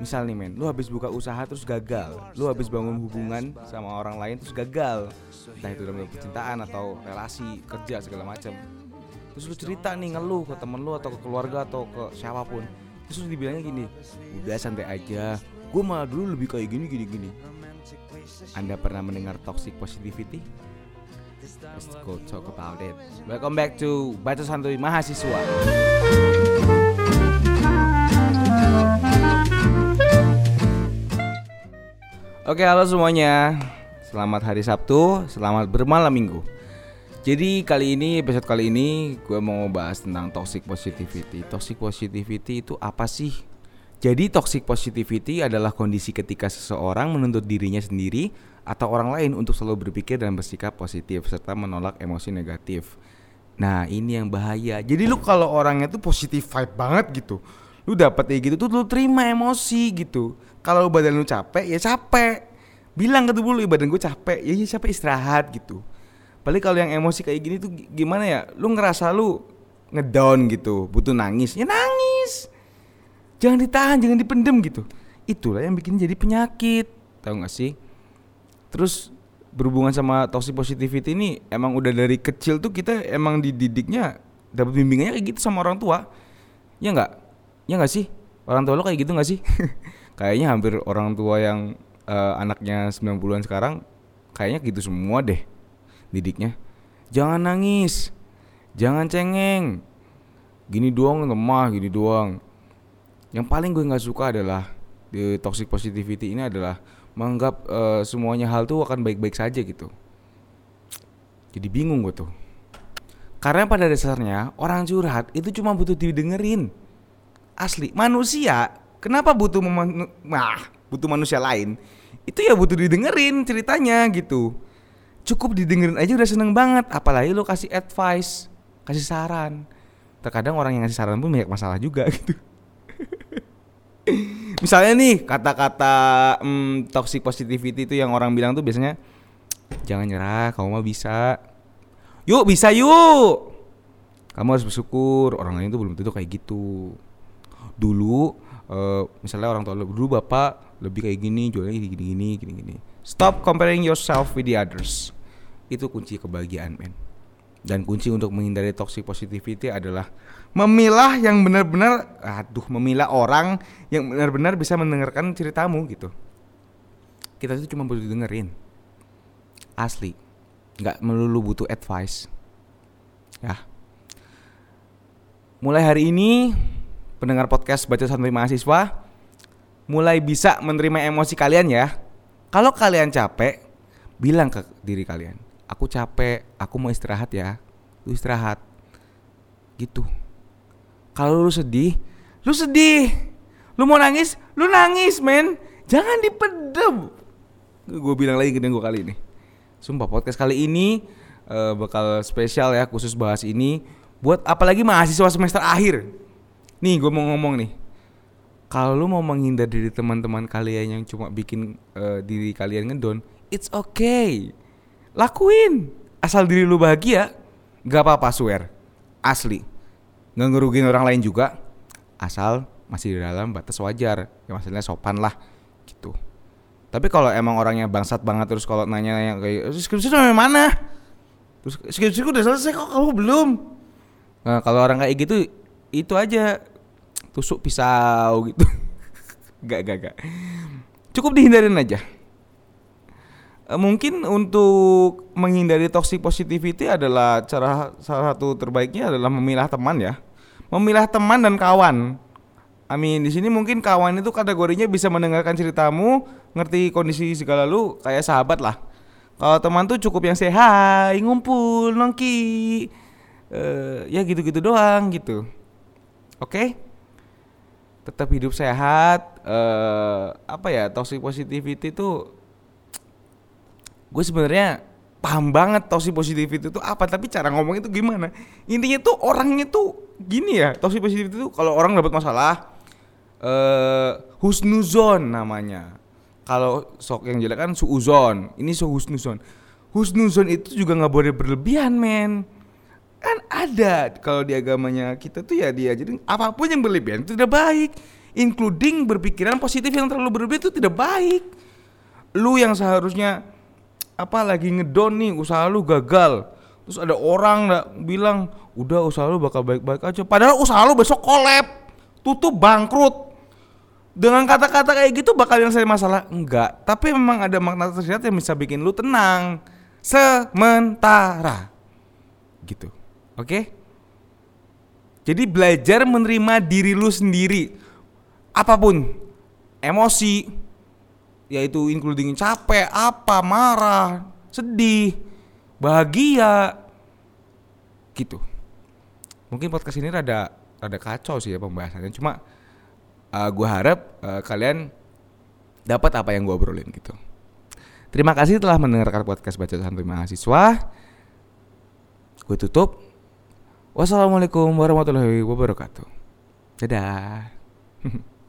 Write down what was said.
misal nih men lu habis buka usaha terus gagal. Lu habis bangun hubungan sama orang lain terus gagal. Entah itu dalam percintaan atau relasi kerja segala macam. Terus lu cerita nih ngeluh ke temen lu atau ke keluarga atau ke siapa pun. Terus lu dibilangnya gini udah santai aja. Gue malah dulu lebih kayak gini gini gini. Anda pernah mendengar toxic positivity? Let's go talk about it. Welcome back to Baca Santuy Mahasiswa. Oke, halo semuanya. Selamat hari Sabtu, selamat bermalam Minggu. Jadi kali ini episode kali ini gue mau bahas tentang toxic positivity. Toxic positivity itu apa sih? Jadi toxic positivity adalah kondisi ketika seseorang menuntut dirinya sendiri atau orang lain untuk selalu berpikir dan bersikap positif serta menolak emosi negatif. Nah, ini yang bahaya. Jadi lu kalau orangnya tuh positif vibe banget gitu. Lu dapet kayak gitu tuh lu terima emosi gitu. Kalau badan lu capek ya capek. Bilang ke tubuh lu "Ya, badan gue capek, ya ya capek istirahat gitu. Paling kalau yang emosi kayak gini tuh gimana ya? Lu ngerasa lu ngedown gitu, butuh nangis, ya nangis. Jangan ditahan, jangan dipendem gitu. Itulah yang bikin jadi penyakit. Tahu gak sih? Terus berhubungan sama toxic positivity ini emang udah dari kecil tuh kita emang dididiknya dapat bimbingannya kayak gitu sama orang tua. Ya nggak? Ya nggak sih? Orang tua lo kayak gitu nggak sih? Kayaknya hampir orang tua yang eh, anaknya 90-an sekarang kayaknya gitu semua deh didiknya. Jangan nangis. Jangan cengeng. Gini doang lemah, gini doang. Yang paling gue nggak suka adalah di toxic positivity ini adalah menganggap eh, semuanya hal tuh akan baik-baik saja gitu. Jadi bingung gue tuh. Karena pada dasarnya orang curhat itu cuma butuh didengerin. Asli, manusia kenapa butuh mema- ah, butuh manusia lain? Itu ya butuh didengerin ceritanya gitu. Cukup didengerin aja udah seneng banget, apalagi lo kasih advice, kasih saran. Terkadang orang yang ngasih saran pun banyak masalah juga gitu. Misalnya nih kata-kata mm, toxic positivity itu yang orang bilang tuh biasanya jangan nyerah, kamu mah bisa. Yuk bisa yuk. Kamu harus bersyukur. Orang lain tuh belum tentu kayak gitu. Dulu eh, misalnya orang tua lu, dulu bapak lebih kayak gini, jualnya gini gini gini gini gini. Stop comparing yourself with the others. Itu kunci kebahagiaan, men. Dan kunci untuk menghindari toxic positivity adalah memilah yang benar-benar aduh memilah orang yang benar-benar bisa mendengarkan ceritamu gitu. Kita itu cuma butuh dengerin. Asli. nggak melulu butuh advice. Ya. Mulai hari ini pendengar podcast Baca Santai Mahasiswa mulai bisa menerima emosi kalian ya. Kalau kalian capek, bilang ke diri kalian, aku capek, aku mau istirahat ya. Lu istirahat. Gitu. Kalau lu sedih, lu sedih. Lu mau nangis, lu nangis, men. Jangan dipendem. Gue bilang lagi gede gue kali ini. Sumpah podcast kali ini eh, bakal spesial ya khusus bahas ini buat apalagi mahasiswa semester akhir. Nih gue mau ngomong nih. Kalau lu mau menghindar dari teman-teman kalian yang cuma bikin eh, diri kalian ngedon, it's okay. Lakuin. Asal diri lu bahagia, gak apa-apa swear. Asli. Nggak ngerugiin orang lain juga. Asal masih di dalam batas wajar. Ya maksudnya sopan lah gitu. Tapi kalau emang orangnya bangsat banget terus kalau nanya yang kayak skripsi sampai mana? Terus skripsi udah selesai kok kamu belum? Nah, kalau orang kayak gitu itu aja tusuk pisau gitu. gak gak gak. Cukup dihindarin aja. Eh, Mungkin untuk menghindari toxic positivity adalah cara salah satu terbaiknya adalah memilah teman ya. Memilah teman dan kawan. Amin. Di sini mungkin kawan itu kategorinya bisa mendengarkan ceritamu, ngerti kondisi segala lu kayak sahabat lah. Kalau teman tuh cukup yang sehat, ngumpul, nongki, eh ya gitu-gitu doang gitu. Oke? Tetap hidup sehat. eh apa ya toxic positivity tuh gue sebenarnya paham banget toxic positivity itu apa tapi cara ngomong itu gimana. Intinya tuh orangnya tuh gini ya toxic positivity itu kalau orang dapat masalah eh husnuzon namanya. Kalau sok yang jelek kan suuzon ini so husnuzon husnuzon itu juga nggak boleh berlebihan men kan ada kalau di agamanya kita tuh ya dia jadi apa pun yang berlebihan itu tidak baik including berpikiran positif yang terlalu berlebih itu tidak baik. Lu yang seharusnya apa lagi ngedon nih usaha lu gagal. Terus ada orang nggak bilang udah usaha lu bakal baik-baik aja. Padahal usaha lu besok kolab, tutup bangkrut. Dengan kata-kata kayak gitu bakal yang saya masalah enggak, tapi memang ada makna tersirat yang bisa bikin lu tenang sementara. Gitu. Oke? Jadi belajar menerima diri lu sendiri. Apa pun emosi yaitu including capek, apa, marah, sedih, bahagia gitu. Mungkin podcast ini rada rada kacau sih ya pembahasannya. Cuma uh, gue harap uh, kalian dapat apa yang gue obrolin gitu. Terima kasih telah mendengarkan podcast baca santuy mahasiswa. Gue tutup. Wassalamualaikum warahmatullahi wabarakatuh. Dadah.